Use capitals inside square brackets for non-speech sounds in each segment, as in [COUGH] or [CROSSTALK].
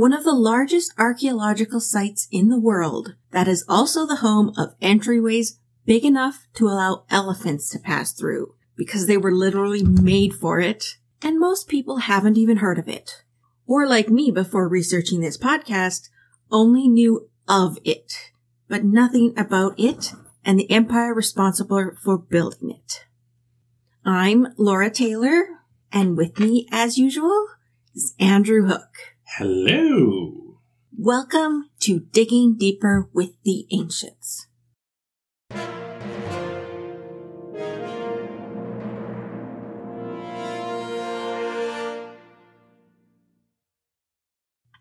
one of the largest archaeological sites in the world that is also the home of entryways big enough to allow elephants to pass through because they were literally made for it, and most people haven't even heard of it. Or like me before researching this podcast, only knew of it, but nothing about it and the empire responsible for building it. I'm Laura Taylor, and with me, as usual, is Andrew Hook. Hello. Welcome to Digging Deeper with the Ancients.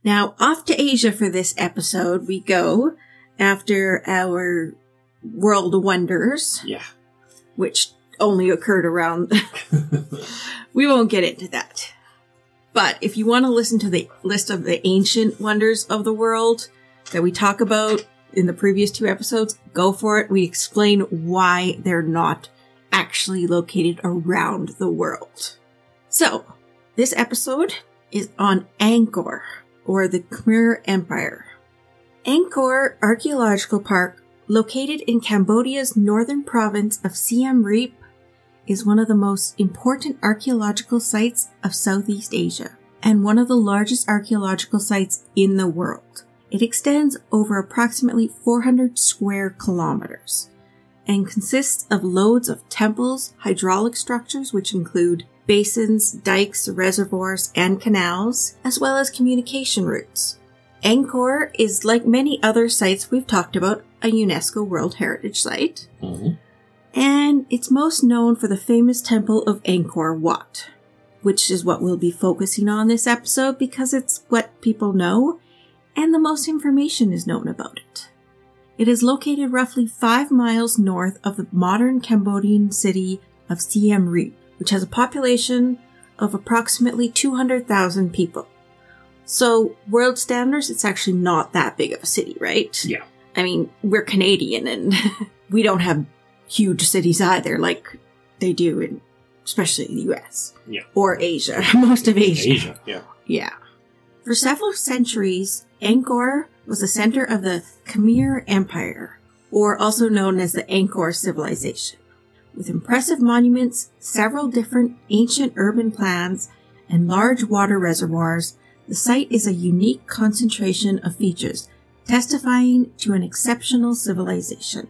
Now, off to Asia for this episode we go after our world wonders, Yeah. which only occurred around. [LAUGHS] [LAUGHS] we won't get into that. But if you want to listen to the list of the ancient wonders of the world that we talk about in the previous two episodes, go for it. We explain why they're not actually located around the world. So, this episode is on Angkor, or the Khmer Empire. Angkor Archaeological Park, located in Cambodia's northern province of Siem Reap, is one of the most important archaeological sites of Southeast Asia and one of the largest archaeological sites in the world. It extends over approximately 400 square kilometers and consists of loads of temples, hydraulic structures, which include basins, dikes, reservoirs, and canals, as well as communication routes. Angkor is, like many other sites we've talked about, a UNESCO World Heritage Site Mhm. And it's most known for the famous temple of Angkor Wat, which is what we'll be focusing on this episode because it's what people know and the most information is known about it. It is located roughly five miles north of the modern Cambodian city of Siem Reap, which has a population of approximately 200,000 people. So, world standards, it's actually not that big of a city, right? Yeah. I mean, we're Canadian and [LAUGHS] we don't have huge cities either, like they do in, especially in the US. Yeah. Or Asia. [LAUGHS] Most of Asia. Asia. Yeah. Yeah. For several centuries, Angkor was the center of the Khmer Empire, or also known as the Angkor Civilization. With impressive monuments, several different ancient urban plans, and large water reservoirs, the site is a unique concentration of features testifying to an exceptional civilization.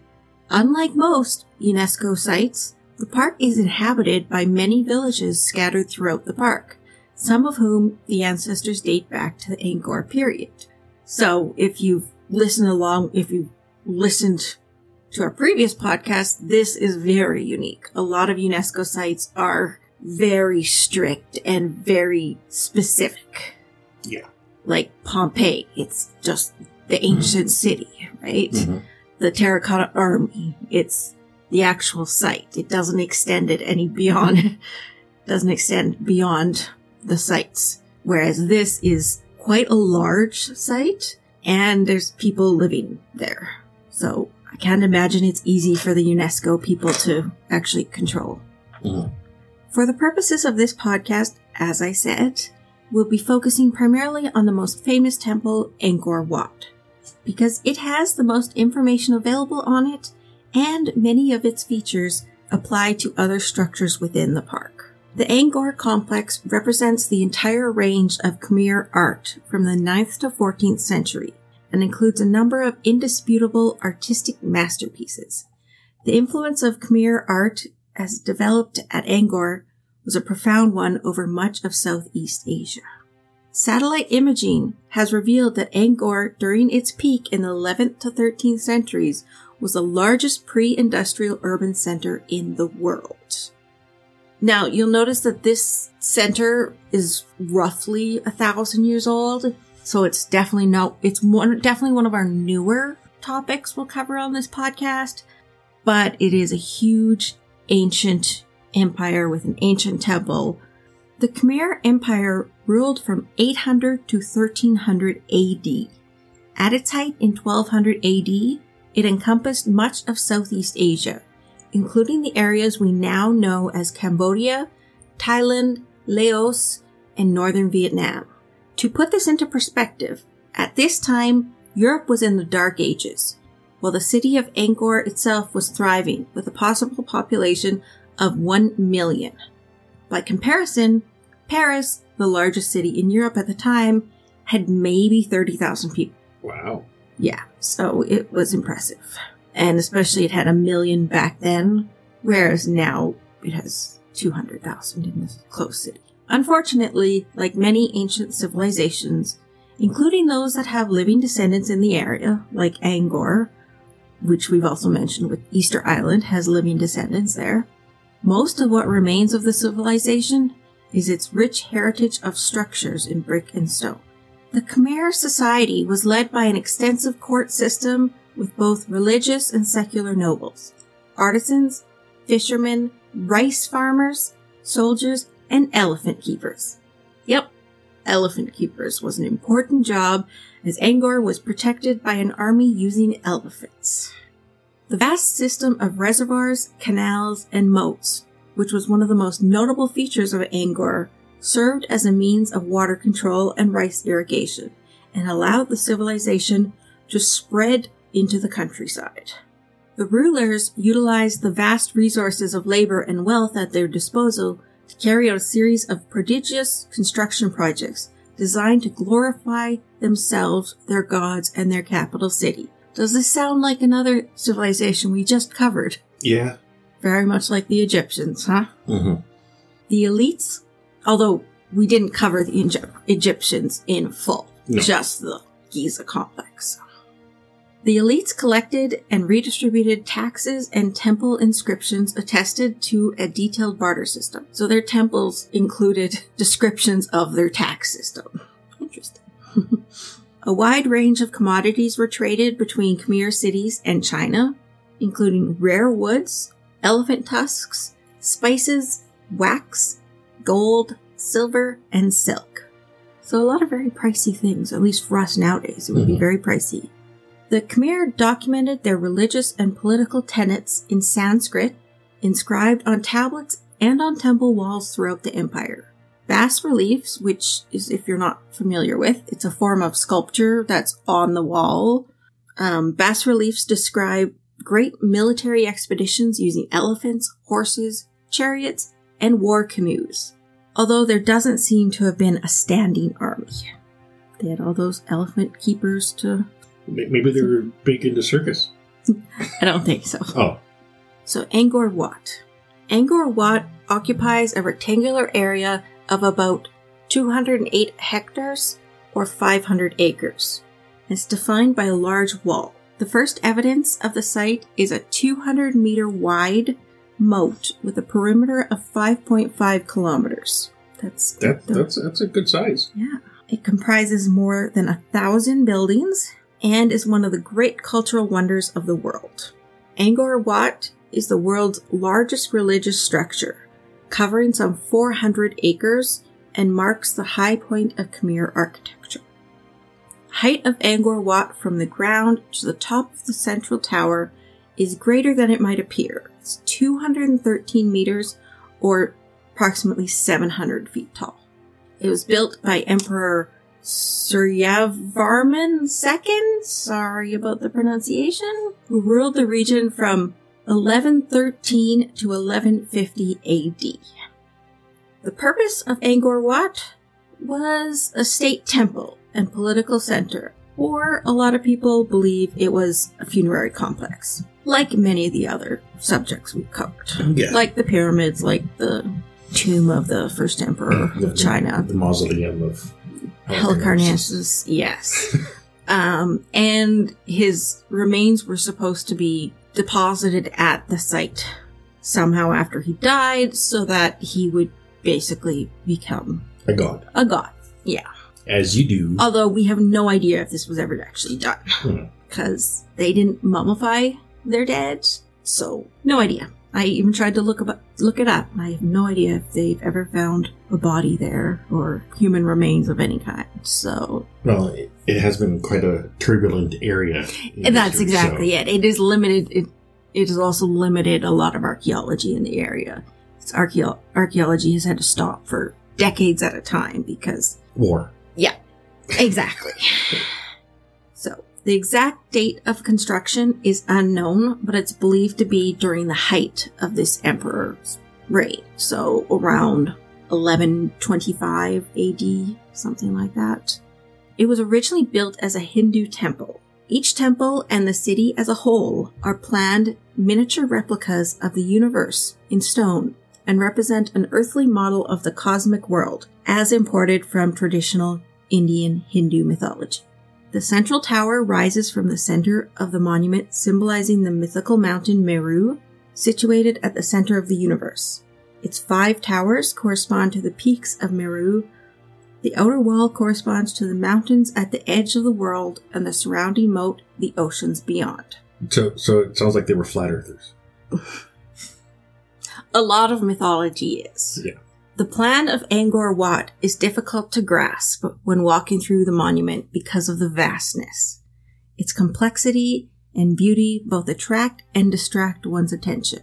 Unlike most UNESCO sites, the park is inhabited by many villages scattered throughout the park, some of whom the ancestors date back to the Angkor period. So if you've listened along, if you've listened to our previous podcast, this is very unique. A lot of UNESCO sites are very strict and very specific. Yeah. Like Pompeii, it's just the ancient city, right? Mhm. The terracotta army. It's the actual site. It doesn't extend it any beyond, [LAUGHS] doesn't extend beyond the sites. Whereas this is quite a large site and there's people living there. So I can't imagine it's easy for the UNESCO people to actually control. Mhm. For the purposes of this podcast, as I said, we'll be focusing primarily on the most famous temple, Angkor Wat because it has the most information available on it and many of its features apply to other structures within the park. The Angkor complex represents the entire range of Khmer art from the 9th to 14th century and includes a number of indisputable artistic masterpieces. The influence of Khmer art as developed at Angkor was a profound one over much of Southeast Asia. Satellite imaging has revealed that Angkor, during its peak in the 11th to 13th centuries, was the largest pre-industrial urban center in the world. Now, you'll notice that this center is roughly a thousand years old, so it's definitely not, it's one, definitely one of our newer topics we'll cover on this podcast, but it is a huge ancient empire with an ancient temple. The Khmer Empire ruled from 800 to 1300 AD. At its height in 1200 AD, it encompassed much of Southeast Asia, including the areas we now know as Cambodia, Thailand, Laos, and northern Vietnam. To put this into perspective, at this time, Europe was in the Dark Ages, while the city of Angkor itself was thriving with a possible population of 1 million. By comparison, Paris, the largest city in Europe at the time, had maybe 30,000 people. Wow. Yeah, so it was impressive. And especially it had a million back then, whereas now it has 200,000 in this close city. Unfortunately, like many ancient civilizations, including those that have living descendants in the area, like Angkor, which we've also mentioned with Easter Island has living descendants there, most of what remains of the civilization is its rich heritage of structures in brick and stone. The Khmer society was led by an extensive court system with both religious and secular nobles, artisans, fishermen, rice farmers, soldiers, and elephant keepers. Yep, elephant keepers was an important job as Angkor was protected by an army using elephants. The vast system of reservoirs, canals, and moats, which was one of the most notable features of Angkor, served as a means of water control and rice irrigation and allowed the civilization to spread into the countryside. The rulers utilized the vast resources of labor and wealth at their disposal to carry out a series of prodigious construction projects designed to glorify themselves, their gods, and their capital city. Does this sound like another civilization we just covered? Yeah. Very much like the Egyptians, huh? Mm-hmm. The elites, although we didn't cover the Egy- Egyptians in full, No. just the Giza complex. The elites collected and redistributed taxes and temple inscriptions attested to a detailed barter system. So their temples included [LAUGHS] descriptions of their tax system. Interesting. [LAUGHS] a wide range of commodities were traded between Khmer cities and China, including rare woods, elephant tusks, spices, wax, gold, silver, and silk. So a lot of very pricey things, at least for us nowadays, it would be Mhm. very pricey. The Khmer documented their religious and political tenets in Sanskrit, inscribed on tablets and on temple walls throughout the empire. Bas reliefs, which is, if you're not familiar with, it's a form of sculpture that's on the wall. Um, bas reliefs describe great military expeditions using elephants, horses, chariots, and war canoes. Although there doesn't seem to have been a standing army. They had all those elephant keepers to. Maybe they were big into circus. [LAUGHS] I don't think so. Oh. So Angkor Wat. Angkor Wat occupies a rectangular area of about 208 hectares or 500 acres. It's defined by a large wall. The first evidence of the site is a 200 meter wide moat with a perimeter of 5.5 kilometers. That's That, that's that's a good size. yeah. It comprises more than a thousand buildings and is one of the great cultural wonders of the world. Angkor Wat is the world's largest religious structure, covering some 400 acres and marks the high point of Khmer architecture. Height of Angkor Wat from the ground to the top of the central tower is greater than it might appear. It's 213 meters or approximately 700 feet tall. It was built by Emperor Suryavarman II, sorry about the pronunciation, who ruled the region from 1113 to 1150 AD. The purpose of Angkor Wat was a state temple and political center, or a lot of people believe it was a funerary complex, like many of the other subjects we've covered. Yeah. Like the pyramids, like the tomb of the first emperor The- of China, The mausoleum of Halicarnassus, yes. [LAUGHS] um, and his remains were supposed to be deposited at the site somehow after he died so that he would basically become A god. a god. Yeah. As you do. Although we have no idea if this was ever actually done Hmm. because they didn't mummify their dead. So, no idea. I even tried to look about, look it up. I have no idea if they've ever found a body there or human remains of any kind. So, Well, it, it has been quite a turbulent area. That's history, exactly so- it. It is limited. It, it has also limited a lot of archaeology in the area. It's archeo- archaeology has had to stop for decades at a time because War. Yeah, exactly. So, the exact date of construction is unknown, but it's believed to be during the height of this emperor's reign. So, around 1125 AD, something like that. It was originally built as a Hindu temple. Each temple and the city as a whole are planned miniature replicas of the universe in stone and represent an earthly model of the cosmic world, as imported from traditional Indian Hindu mythology. The central tower rises from the center of the monument, symbolizing the mythical mountain Meru, situated at the center of the universe. Its five towers correspond to the peaks of Meru. The outer wall corresponds to the mountains at the edge of the world, and the surrounding moat, the oceans beyond. So, so it sounds like they were flat earthers. [LAUGHS] A lot of mythology is. Yeah. The plan of Angkor Wat is difficult to grasp when walking through the monument because of the vastness. Its complexity and beauty both attract and distract one's attention.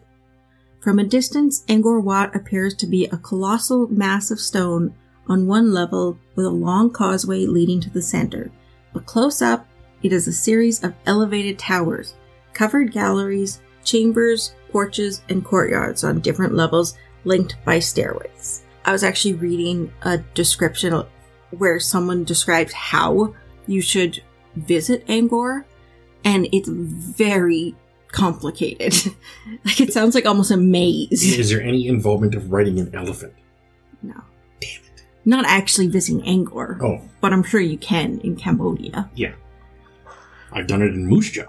From a distance, Angkor Wat appears to be a colossal mass of stone on one level with a long causeway leading to the center, but close up, it is a series of elevated towers, covered galleries, chambers, porches, and courtyards on different levels linked by stairways. I was actually reading a description where someone describes how you should visit Angkor, and it's very complicated. [LAUGHS] like it sounds like almost a maze. Is there any involvement of riding an elephant? No. Damn it. Not actually visiting Angkor, Oh, but I'm sure you can in Cambodia. yeah. I've done it in Moose [LAUGHS]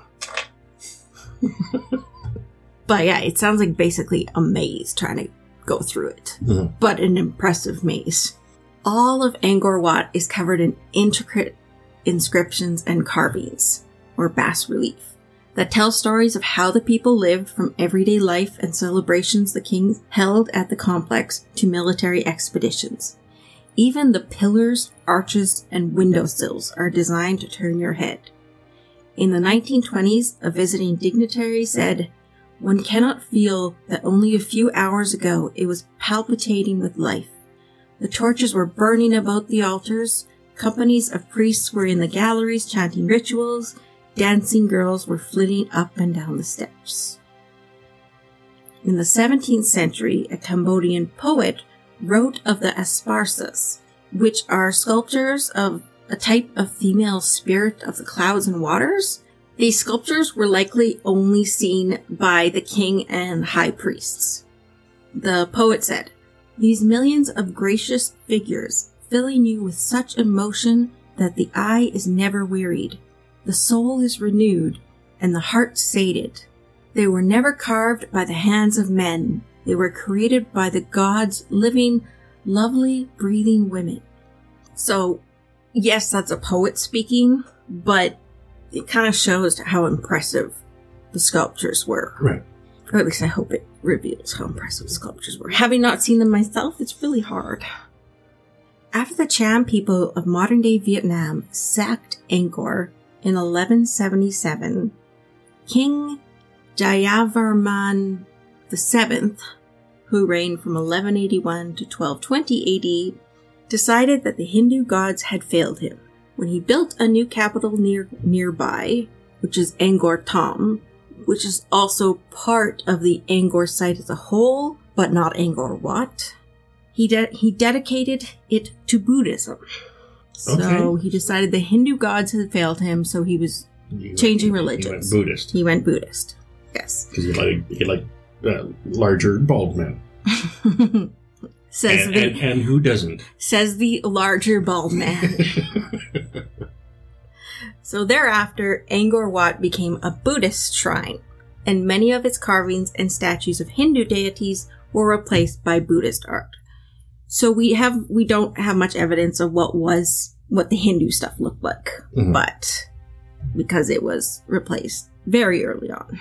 But yeah, it sounds like basically a maze trying to go through it. Mhm. But an impressive maze. All of Angkor Wat is covered in intricate inscriptions and carvings, or bas relief, that tell stories of how the people lived from everyday life and celebrations the king held at the complex to military expeditions. Even the pillars, arches, and windowsills are designed to turn your head. In the 1920s, a visiting dignitary said, One cannot feel that only a few hours ago it was palpitating with life. The torches were burning about the altars, companies of priests were in the galleries chanting rituals, dancing girls were flitting up and down the steps. In the 17th century, a Cambodian poet wrote of the Asparsas, which are sculptures of a type of female spirit of the clouds and waters. These sculptures were likely only seen by the king and high priests. The poet said, These millions of gracious figures filling you with such emotion that the eye is never wearied, the soul is renewed, and the heart sated. They were never carved by the hands of men. They were created by the gods, living, lovely, breathing women. So, yes, that's a poet speaking, but it kind of shows how impressive the sculptures were. Right. Or at least I hope it reveals how impressive the sculptures were. Having not seen them myself, it's really hard. After the Cham people of modern day Vietnam sacked Angkor in 1177, King Jayavarman VII, who reigned from 1181 to 1220 AD, decided that the Hindu gods had failed him. When he built a new capital near nearby, which is Angkor Thom, which is also part of the Angkor site as a whole, but not Angkor Wat, he de- he dedicated it to Buddhism. So Okay. he decided the Hindu gods had failed him, so he was You- Changing went religions. Buddhist. he went Buddhist. Yes. [LAUGHS] Because he like, like uh, larger bald men. says And, the and, and who doesn't? says the larger bald man. [LAUGHS] So thereafter, Angkor Wat became a Buddhist shrine, and many of its carvings and statues of Hindu deities were replaced by Buddhist art. So we have we don't have much evidence of what was what the Hindu stuff looked like, Mhm. but because it was replaced very early on.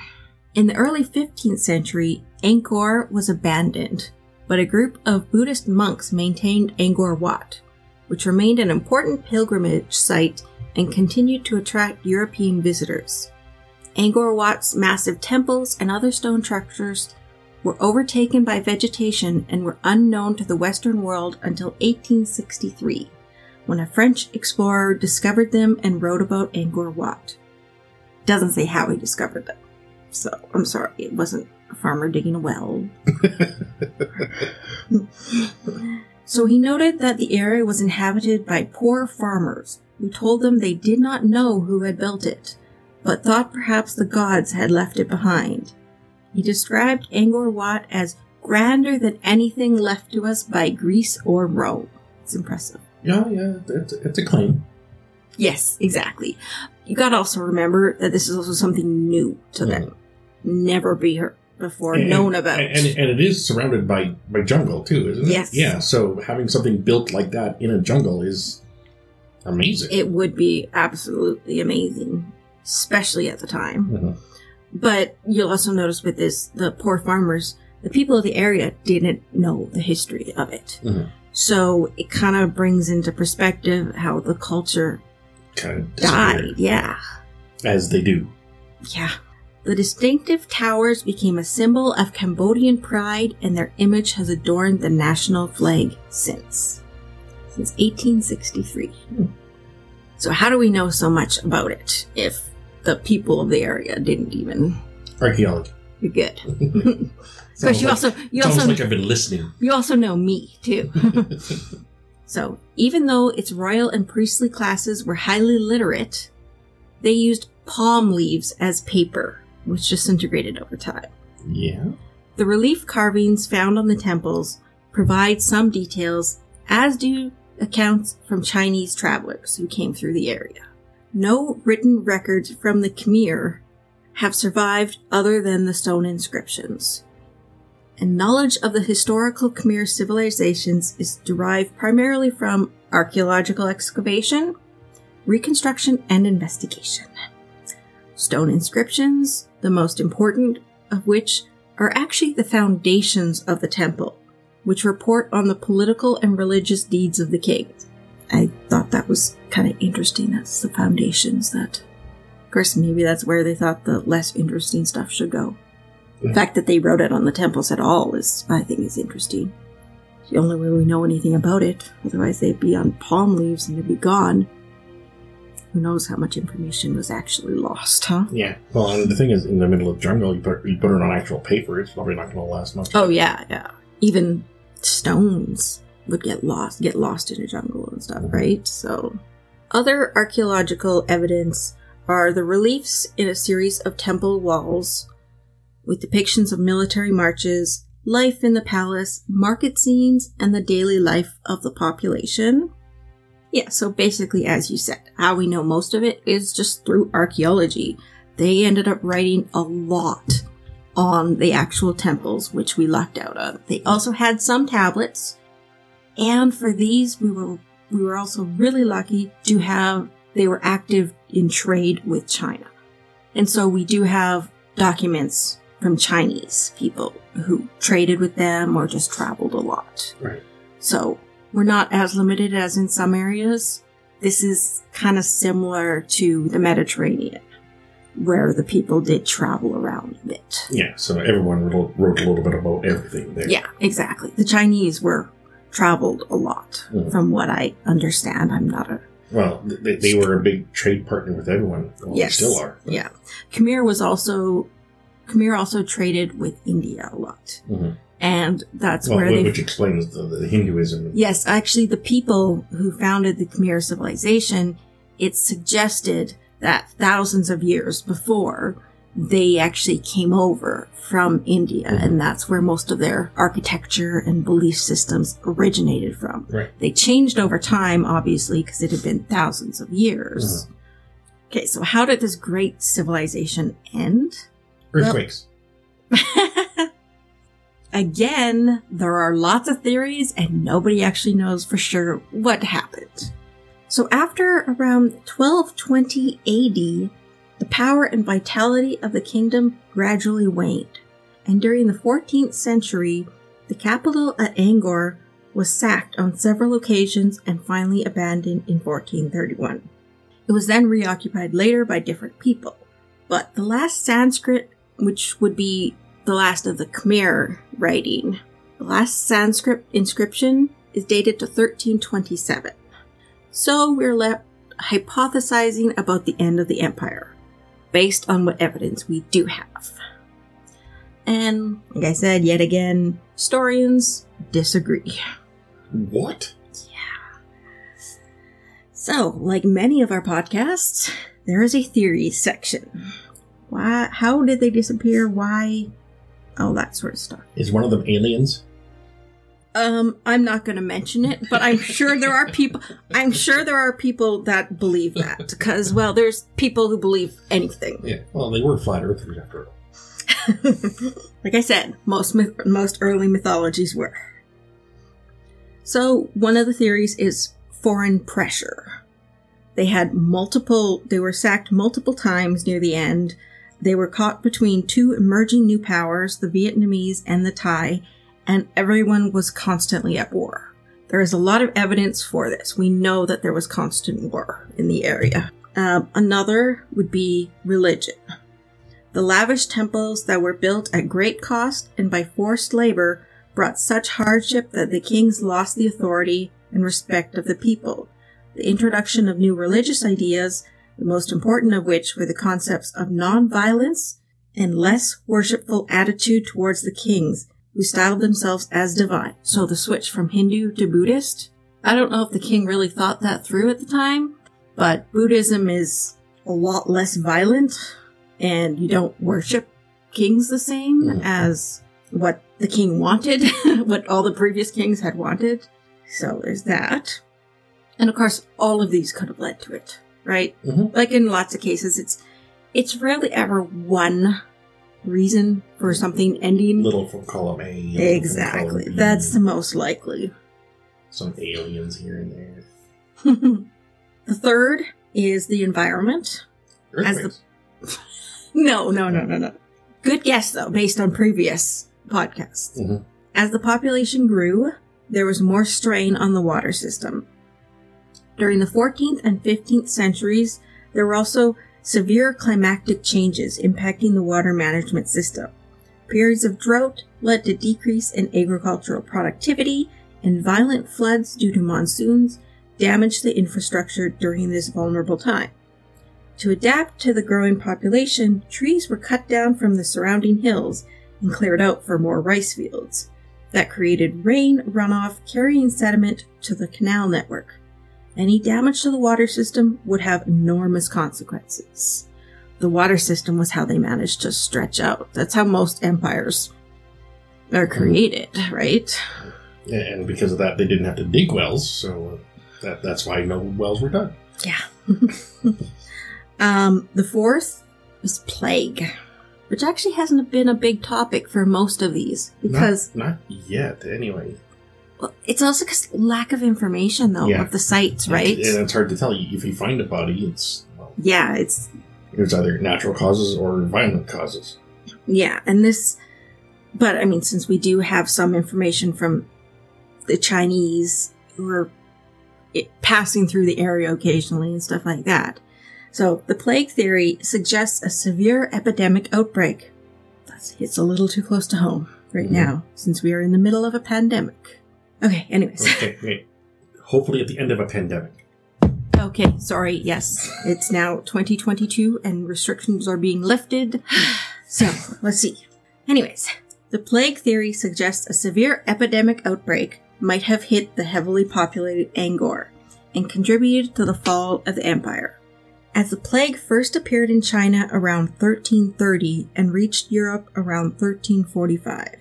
In the early 15th century, Angkor was abandoned, but a group of Buddhist monks maintained Angkor Wat, which remained an important pilgrimage site and continued to attract European visitors. Angkor Wat's massive temples and other stone structures were overtaken by vegetation and were unknown to the Western world until 1863, when a French explorer discovered them and wrote about Angkor Wat. Doesn't say how he discovered them. So, I'm sorry, it wasn't a farmer digging a well. [LAUGHS] so he noted that the area was inhabited by poor farmers who told them they did not know who had built it, but thought perhaps the gods had left it behind. He described Angkor Wat as grander than anything left to us by Greece or Rome. It's impressive. Yeah, yeah, it's, it's a claim. Yes, exactly. You gotta also remember that this is also something new to them. Mm. Never be heard before, And- known about. and, and and it is surrounded by by jungle too, isn't it? Yes. Yeah. So having something built like that in a jungle is amazing. it would be absolutely amazing, especially at the time. Mhm. But you'll also notice with this, the poor farmers, the people of the area didn't know the history of it. Mhm. So it kind of brings into perspective how the culture Kind of died. Yeah. as they do. Yeah. The distinctive towers became a symbol of Cambodian pride, and their image has adorned the national flag since. Since 1863. So, how do we know so much about it if the people of the area didn't even? Archaeology. You're good. [LAUGHS] Course, you like- also you also like I've been listening. you also know me too. [LAUGHS] so, even though its royal and priestly classes were highly literate, they used palm leaves as paper, which disintegrated over time. Yeah. The relief carvings found on the temples provide some details, as do accounts from Chinese travelers who came through the area. No written records from the Khmer have survived other than the stone inscriptions. And knowledge of the historical Khmer civilizations is derived primarily from archaeological excavation, reconstruction, and investigation. Stone inscriptions, the most important of which are actually the foundations of the temple, which report on the political and religious deeds of the king. I thought that was kind of interesting. That's the foundations that. Of course, maybe that's where they thought the less interesting stuff should go. The mm. fact that they wrote it on the temples at all is, I think, is interesting. It's the only way we know anything about it. Otherwise, they'd be on palm leaves and they'd be gone. Who knows how much information was actually lost, huh? Yeah. Well, and the thing is, in the middle of jungle, you put you put it on actual paper. It's probably not going to last much. Oh yeah, yeah. Even stones would get lost, get lost in a jungle and stuff, Mhm. right? So, other archaeological evidence are the reliefs in a series of temple walls with depictions of military marches, life in the palace, market scenes, and the daily life of the population. Yeah, so basically, as you said, how we know most of it is just through archaeology. They ended up writing a lot on the actual temples, which we lucked out on. They also had some tablets, and for these, we were we were also really lucky to have they were active in trade with China, and so we do have documents from Chinese people who traded with them or just traveled a lot. Right. So we're not as limited as in some areas. This is kind of similar to the Mediterranean, where the people did travel around a bit. Yeah. So everyone wrote, a little bit about everything there. Yeah, exactly. The Chinese were traveled a lot, Mhm. from what I understand. I'm not a Well, they, they were a big trade partner with everyone. Well, Yes. They still are. yeah. Khmer was also Khmer also traded with India a lot, Mhm. and that's Well, where whi- they which explains the, the Hinduism. Yes, actually, the people who founded the Khmer civilization, it's suggested that thousands of years before, they actually came over from India, Mhm. and that's where most of their architecture and belief systems originated from. Right. They changed over time, obviously, because it had been thousands of years. Okay, so how did this great civilization end? Earthquakes. [LAUGHS] Again, there are lots of theories and nobody actually knows for sure what happened. So after around 1220 AD, the power and vitality of the kingdom gradually waned. And during the 14th century, the capital at Angkor was sacked on several occasions and finally abandoned in 1431. It was then reoccupied later by different people. But the last Sanskrit, which would be the last of the Khmer writing, the last Sanskrit inscription is dated to 1327. So we're left hypothesizing about the end of the empire, based on what evidence we do have. And, like I said, yet again, historians disagree. What? Yeah. So, like many of our podcasts, there is a theory section. Why? How did they disappear? Why? All that sort of stuff. Is one of them aliens? Um, I'm not going to mention it, but I'm [LAUGHS] sure there are people. I'm sure there are people that believe that because, well, there's people who believe anything. Yeah. Well, they were flat earthers after all. [LAUGHS] like I said, most myth- most early mythologies were. So one of the theories is foreign pressure. They had multiple. They were sacked multiple times near the end. They were caught between two emerging new powers, the Vietnamese and the Thai, and everyone was constantly at war. There is a lot of evidence for this. We know that there was constant war in the area. Um, another would be religion. The lavish temples that were built at great cost and by forced labor brought such hardship that the kings lost the authority and respect of the people. The introduction of new religious ideas, the most important of which were the concepts of non-violence and less worshipful attitude towards the kings, who styled themselves as divine. So the switch from Hindu to Buddhist. I don't know if the king really thought that through at the time, but Buddhism is a lot less violent and you don't worship kings the same Mhm. as what the king wanted, [LAUGHS] what all the previous kings had wanted. So there's that. And of course, all of these could have led to it, right? Mhm. Like in lots of cases, it's it's rarely ever one reason for something ending. Little from column A. column Exactly. B, That's the most likely. some aliens here and there. [LAUGHS] the third is the environment. As the- [LAUGHS] No, no, no, no, no. Good guess though, based on previous podcasts. Mhm. As the population grew, there was more strain on the water system. During the 14th and 15th centuries, there were also severe climatic changes impacting the water management system. Periods of drought led to decrease in agricultural productivity, and violent floods due to monsoons damaged the infrastructure during this vulnerable time. To adapt to the growing population, trees were cut down from the surrounding hills and cleared out for more rice fields. That created rain runoff carrying sediment to the canal network. Any damage to the water system would have enormous consequences. The water system was how they managed to stretch out. That's how most empires are created, right? And because of that, they didn't have to dig wells, so uh, that, that's why no wells were dug. Yeah. [LAUGHS] um, the fourth is plague, which actually hasn't been a big topic for most of these because not, not yet, anyway. Well, it's also because lack of information though Yeah. of the sites, right? And it's hard to tell. If you find a body, it's well, yeah, it's it's either natural causes or violent causes. yeah, and this, but I mean, since we do have some information from the Chinese who are it, passing through the area occasionally and stuff like that. So the plague theory suggests a severe epidemic outbreak. That's hits a little too close to home right Mhm. now, since we are in the middle of a pandemic. Okay, anyways. Okay, wait. Hopefully, at the end of a pandemic. Okay, sorry, yes. It's now 2022 and restrictions are being lifted. [SIGHS] So, let's see. Anyways, the plague theory suggests a severe epidemic outbreak might have hit the heavily populated Angkor and contributed to the fall of the empire. As the plague first appeared in China around 1330 and reached Europe around 1345,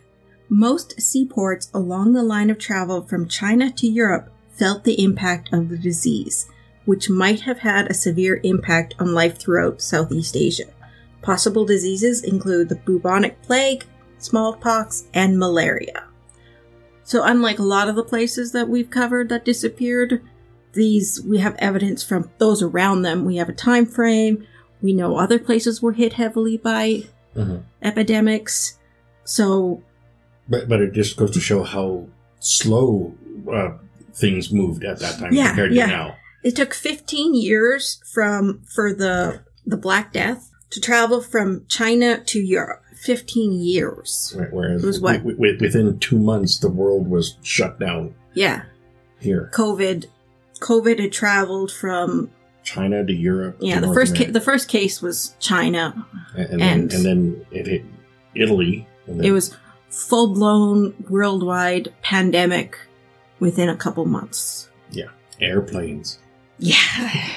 most seaports along the line of travel from China to Europe felt the impact of the disease, which might have had a severe impact on life throughout Southeast Asia. Possible diseases include the bubonic plague, smallpox, and malaria. So, unlike a lot of the places that we've covered that disappeared, these we have evidence from those around them. We have a time frame. We know other places were hit heavily by Mhm. epidemics. So, But but it just goes to show how slow uh, things moved at that time Yeah, compared yeah. to now. It took 15 years from for the the Black Death to travel from China to Europe. 15 years. Where- Whereas It was what? wi- wi- within two months, the world was shut down Yeah, here. COVID COVID had traveled from China to Europe. yeah to the North first ca- the first case was China. and, and, and- then, and then it hit Italy. And then It was full blown worldwide pandemic within a couple months. Yeah. Airplanes. Yeah.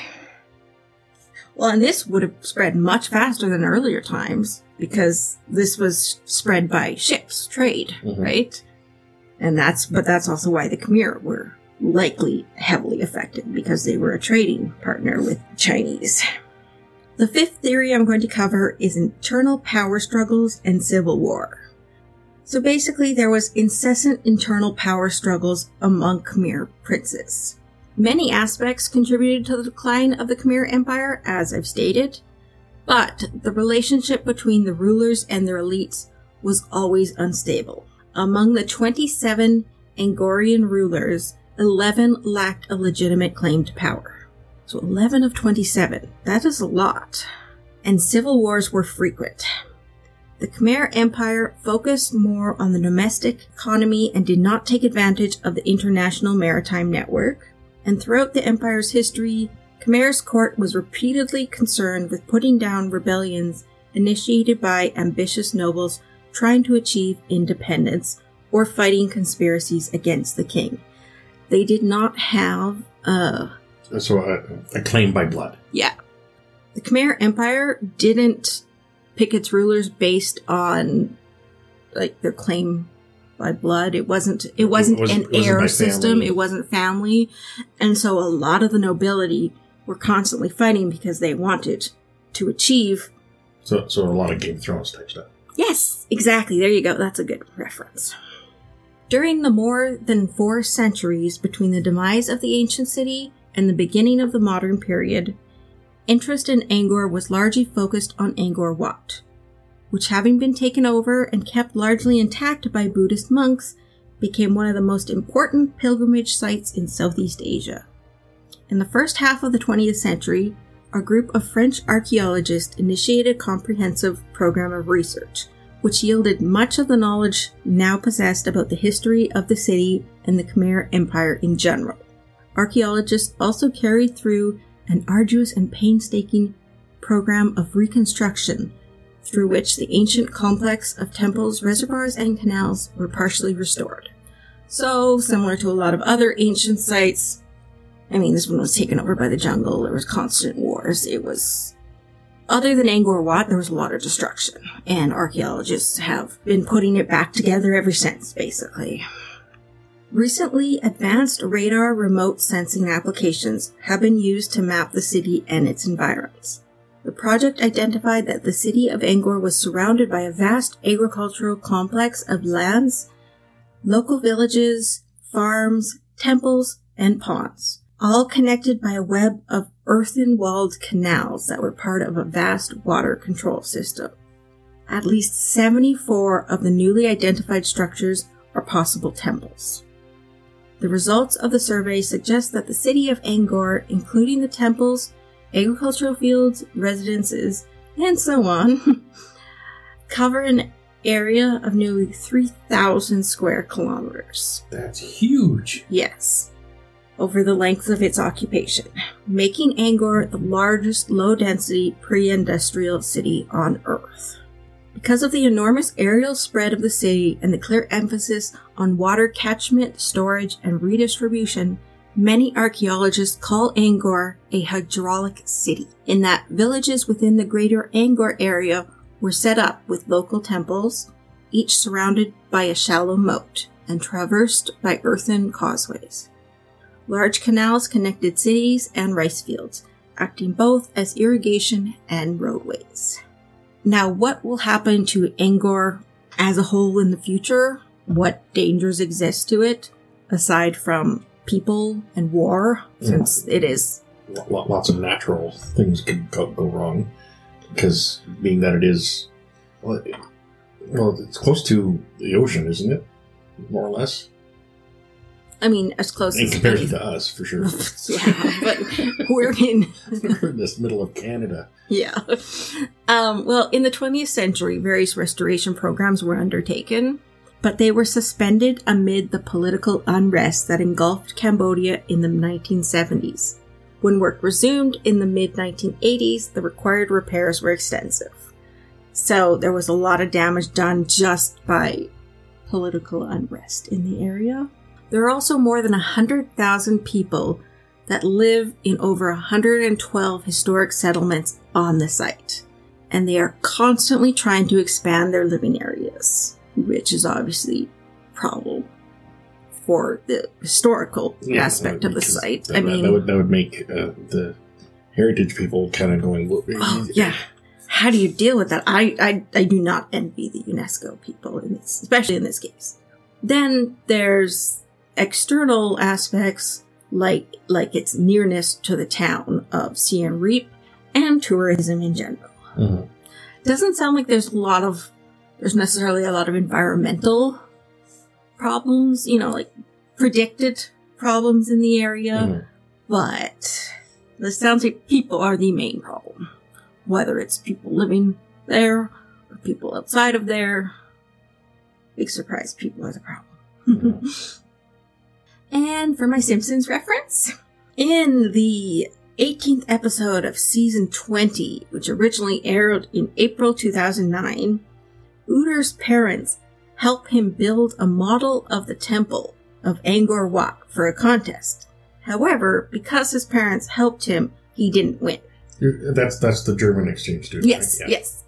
Well, and this would have spread much faster than earlier times because this was spread by ships, trade, Mhm. right? And that's, but that's also why the Khmer were likely heavily affected because they were a trading partner with the Chinese. The fifth theory I'm going to cover is internal power struggles and civil war. So basically, there was incessant internal power struggles among Khmer princes. Many aspects contributed to the decline of the Khmer Empire, as I've stated, but the relationship between the rulers and their elites was always unstable. Among the 27 Angkorian rulers, 11 lacked a legitimate claim to power. So 11 of 27. That is a lot. And civil wars were frequent. The Khmer Empire focused more on the domestic economy and did not take advantage of the international maritime network. And throughout the empire's history, Khmer's court was repeatedly concerned with putting down rebellions initiated by ambitious nobles trying to achieve independence or fighting conspiracies against the king. They did not have uh So a, a claim by blood. yeah. The Khmer Empire didn't pick its rulers based on like their claim by blood. It wasn't it wasn't, wasn't- an wasn't heir system. family. It wasn't family. And so a lot of the nobility were constantly fighting because they wanted to achieve So so a lot of Game of Thrones type stuff. Yes, exactly. There you go. That's a good reference. During the more than four centuries between the demise of the ancient city and the beginning of the modern period, interest in Angkor was largely focused on Angkor Wat, which, having been taken over and kept largely intact by Buddhist monks, became one of the most important pilgrimage sites in Southeast Asia. In the first half of the 20th century, a group of French archaeologists initiated a comprehensive program of research, which yielded much of the knowledge now possessed about the history of the city and the Khmer Empire in general. Archaeologists also carried through an arduous and painstaking program of reconstruction through which the ancient complex of temples, reservoirs, and canals were partially restored. So, similar to a lot of other ancient sites, I mean, this one was taken over by the jungle. There was constant wars. It was, other than Angkor Wat, there was a lot of destruction, and archaeologists have been putting it back together ever since, basically. Recently, advanced radar remote sensing applications have been used to map the city and its environs. The project identified that the city of Angkor was surrounded by a vast agricultural complex of lands, local villages, farms, temples, and ponds, all connected by a web of earthen walled canals that were part of a vast water control system. At least 74 of the newly identified structures are possible temples. The results of the survey suggest that the city of Angkor, including the temples, agricultural fields, residences, and so on, [LAUGHS] cover an area of nearly 3,000 square kilometers. That's huge. Yes, over the length of its occupation, making Angkor the largest low density pre industrial city on Earth. Because of the enormous aerial spread of the city and the clear emphasis on water catchment, storage, and redistribution, many archaeologists call Angkor a hydraulic city, in that villages within the greater Angkor area were set up with local temples, each surrounded by a shallow moat and traversed by earthen causeways. Large canals connected cities and rice fields, acting both as irrigation and roadways. Now, what will happen to Angkor as a whole in the future? What dangers exist to it, aside from people and war, since it is Lo- lo- Lots of natural things could go, go wrong because being that it is, well, it- well, it's close to the ocean, isn't it? More or less, I mean, as close in as comparison to us, for sure. [LAUGHS] yeah, but we're in [LAUGHS] We're in this middle of Canada. yeah. Um, well, in the 20th century, various restoration programs were undertaken, but they were suspended amid the political unrest that engulfed Cambodia in the 1970s. When work resumed in the mid 1980s, the required repairs were extensive. So there was a lot of damage done just by political unrest in the area. There are also more than 100,000 people that live in over 112 historic settlements on the site. And they are constantly trying to expand their living areas, which is obviously a problem for the historical Yeah, aspect of the site. That, I mean, that would that would make uh, the heritage people kind of going. "Well, Oh yeah. How do you deal with that? I, I I do not envy the UNESCO people in this, especially in this case. Then there's external aspects like like its nearness to the town of Siem Reap and tourism in general. Mhm. Doesn't sound like there's a lot of there's necessarily a lot of environmental problems, you know, like predicted problems in the area. Mhm. But this sounds like people are the main problem. Whether it's people living there or people outside of there. Big surprise, people are the problem. [LAUGHS] and for my Simpsons reference, in the 18th episode of season 20, which originally aired in April 2009, Uter's parents help him build a model of the temple of Angkor Wat for a contest. However, because his parents helped him, he didn't win. That's that's the German exchange student. Yes, right? Yeah. yes.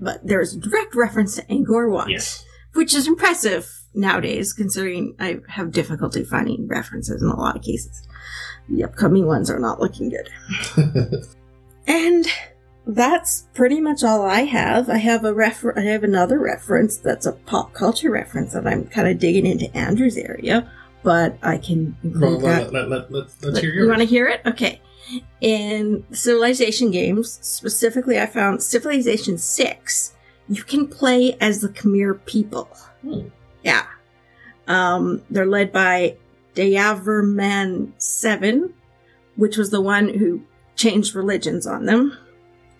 But there's a direct reference to Angkor Wat, Yes. which is impressive nowadays, considering I have difficulty finding references in a lot of cases. The upcoming ones are not looking good. [LAUGHS] And that's pretty much all I have. I have a refer- I have another reference that's a pop culture reference that I'm kind of digging into Andrew's area, but I can include Well, that. let, let, let, let's Let- hear you want to hear it? Okay. In Civilization games, specifically, I found Civilization 6, you can play as the Khmer people. Hmm. Yeah. Um, they're led by Jayavarman 7, which was the one who changed religions on them.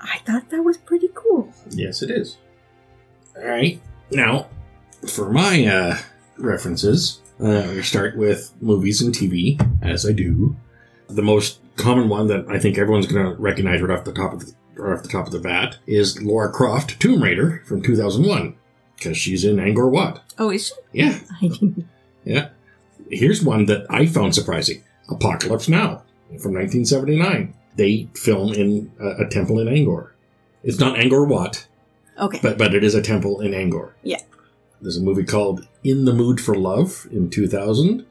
I thought that was pretty cool. Yes, it is. All right. Now, for my uh, references, uh, we start with movies and TV, as I do. The most common one that I think everyone's going to recognize right off the top of the right off the top of the bat is Lara Croft, Tomb Raider from 2001, because she's in Angkor Wat. Oh, is she? Yeah, I didn't. yeah. Here's one that I found surprising: Apocalypse Now from 1979. They film in a, a temple in Angkor. It's not Angkor Wat, Okay. but but it is a temple in Angkor. Yeah. There's a movie called In the Mood for Love in 2000,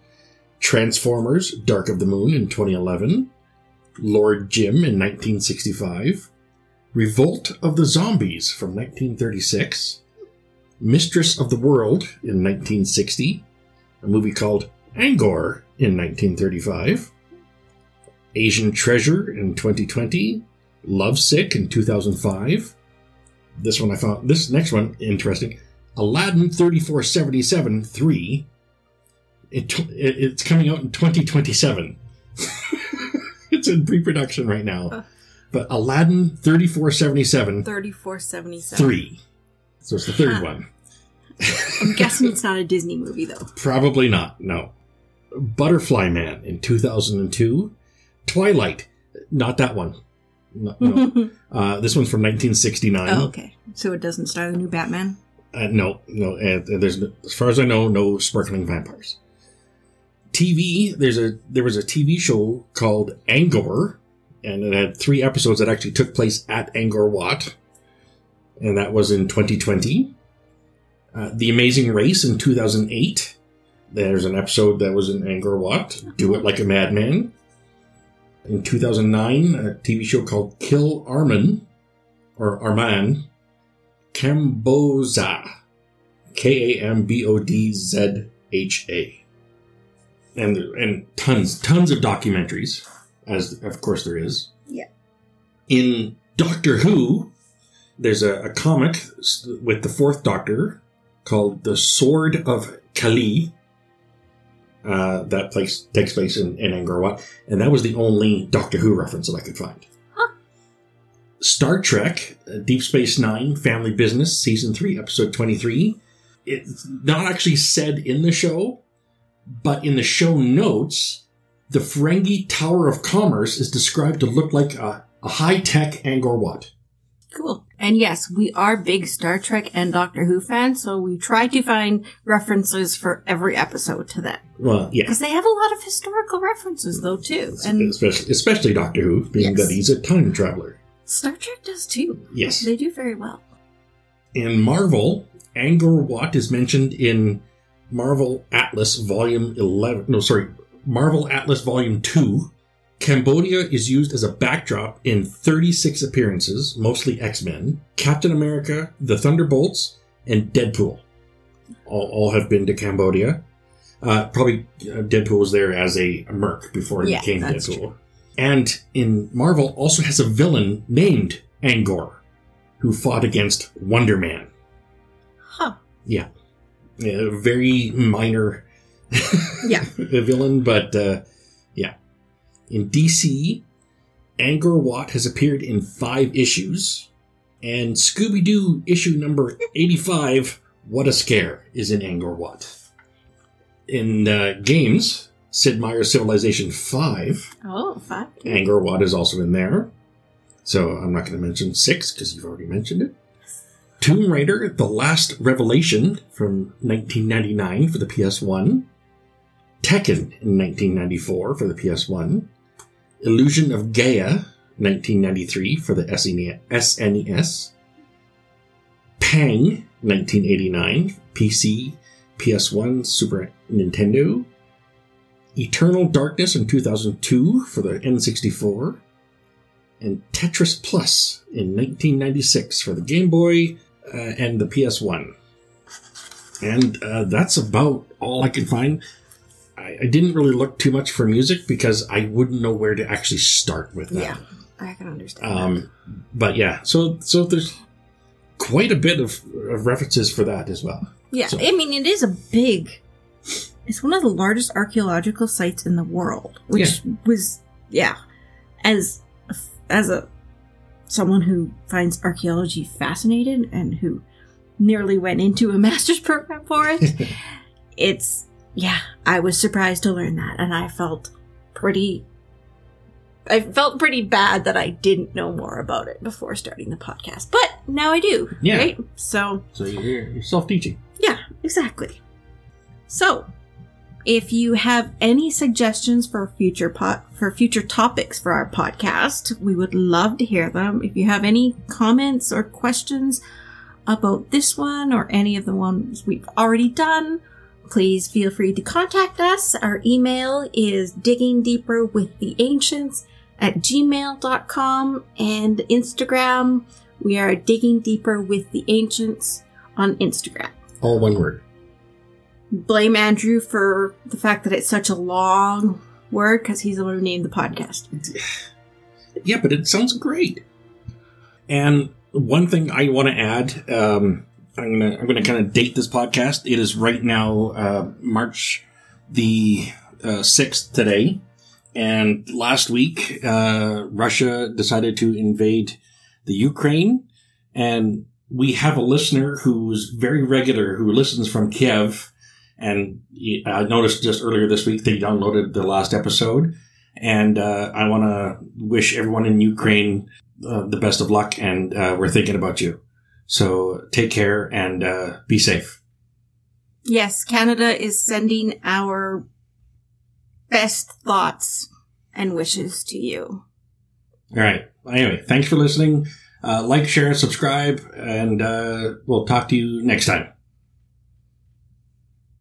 Transformers: Dark of the Moon in 2011, Lord Jim in 1965, Revolt of the Zombies from 1936, Mistress of the World in 1960, a movie called Angkor in 1935, Asian Treasure in 2020, Lovesick in 2005. This one I found, this next one interesting. Aladdin 3477 3. It, it, it's coming out in 2027. [LAUGHS] it's in pre production right now. But Aladdin 3477 3477. 3. So it's the third one. I'm guessing it's not a Disney movie, though. [LAUGHS] Probably not, no. Butterfly Man in 2002. Twilight, not that one. No, no. [LAUGHS] uh, this one's from 1969. oh, okay. So it doesn't star the new Batman? Uh, no, no. Uh, there's, as far as I know, no sparkling vampires. TV. There's a there was a TV show called Angkor, and it had three episodes that actually took place at Angkor Wat, and that was in 2020. Uh, the Amazing Race in 2008. There's an episode that was in Angkor Wat. Do it like a madman. In 2009, a TV show called Kill Armin, or Arman, Kamboza. K A M B O D Z H A. And and tons tons of documentaries, as of course there is. Yeah. In Doctor Who, there's a, a comic with the fourth Doctor called The Sword of Kali. Uh, that place takes place in, in Angkor Wat, and that was the only Doctor Who reference that I could find. Huh. Star Trek, Deep Space Nine, Family Business, Season 3, Episode 23, it's not actually said in the show, but in the show notes, the Ferengi Tower of Commerce is described to look like a, a high tech Angkor Wat. Cool. And yes, we are big Star Trek and Doctor Who fans, so we try to find references for every episode to that. Well, yeah, Because they have a lot of historical references, though, too. And especially, especially Doctor Who, being Yes. that he's a time traveler. Star Trek does, too. Yes. They do very well. In Marvel, Angkor Wat is mentioned in Marvel Atlas Volume 11. No, sorry, Marvel Atlas Volume 2. Cambodia is used as a backdrop in 36 appearances, mostly X Men, Captain America, the Thunderbolts, and Deadpool. All, all have been to Cambodia. Uh, probably uh, Deadpool was there as a merc before he Yeah, became Deadpool. And in Marvel, also has a villain named Angor, who fought against Wonder Man. Huh. Yeah. A very minor Yeah. [LAUGHS] villain, but uh, yeah. In DC, Angkor Wat has appeared in five issues, and Scooby Doo issue number 85, What a Scare, is in Angkor Wat. In uh, games, Sid Meier's Civilization 5, Oh, five. Angkor Wat is also in there. So I'm not going to mention 6 because you've already mentioned it. Tomb Raider, The Last Revelation from 1999 for the PS1. Tekken in 1994 for the PS1. Illusion of Gaia, 1993 for the SNES. Pang, 1989, PC, PS1, Super Nintendo. Eternal Darkness in 2002 for the N64. And Tetris Plus in 1996 for the Game Boy uh, and the PS1. And uh, that's about all I can find. I, I didn't really look too much for music because I wouldn't know where to actually start with that. Yeah. I can understand. Um, but yeah, so so there's quite a bit of, of references for that as well. Yeah, So- I mean, it is a big. It's one of the largest archaeological sites in the world, which was yeah, as as a someone who finds archaeology fascinating and who nearly went into a [LAUGHS] master's program for it. [LAUGHS] it's yeah, I was surprised to learn that, and I felt pretty. I felt pretty bad that I didn't know more about it before starting the podcast, but now I do. Yeah. Right. So So you're, you're self teaching. yeah, exactly. So, if you have any suggestions for future pot for future topics for our podcast, we would love to hear them. If you have any comments or questions about this one or any of the ones we've already done, please feel free to contact us. Our email is digging deeper with the ancients at gmail.com and Instagram. We are digging deeper with the ancients on Instagram All one word. blame Andrew for the fact that it's such a long word because he's the one who named the podcast. Yeah, but it sounds great. And one thing I want to add, um, I'm gonna I'm gonna kind of date this podcast. It is right now uh, March the uh, sixth today, and last week uh, Russia decided to invade the Ukraine, and we have a listener who's very regular who listens from Kiev, and I noticed just earlier this week they downloaded the last episode, and uh, I want to wish everyone in Ukraine uh, the best of luck, and uh, we're thinking about you. So take care and uh, be safe. Yes, Canada is sending our best thoughts and wishes to you. All right. Anyway, thanks for listening. Uh, like, share, subscribe, and uh, we'll talk to you next time.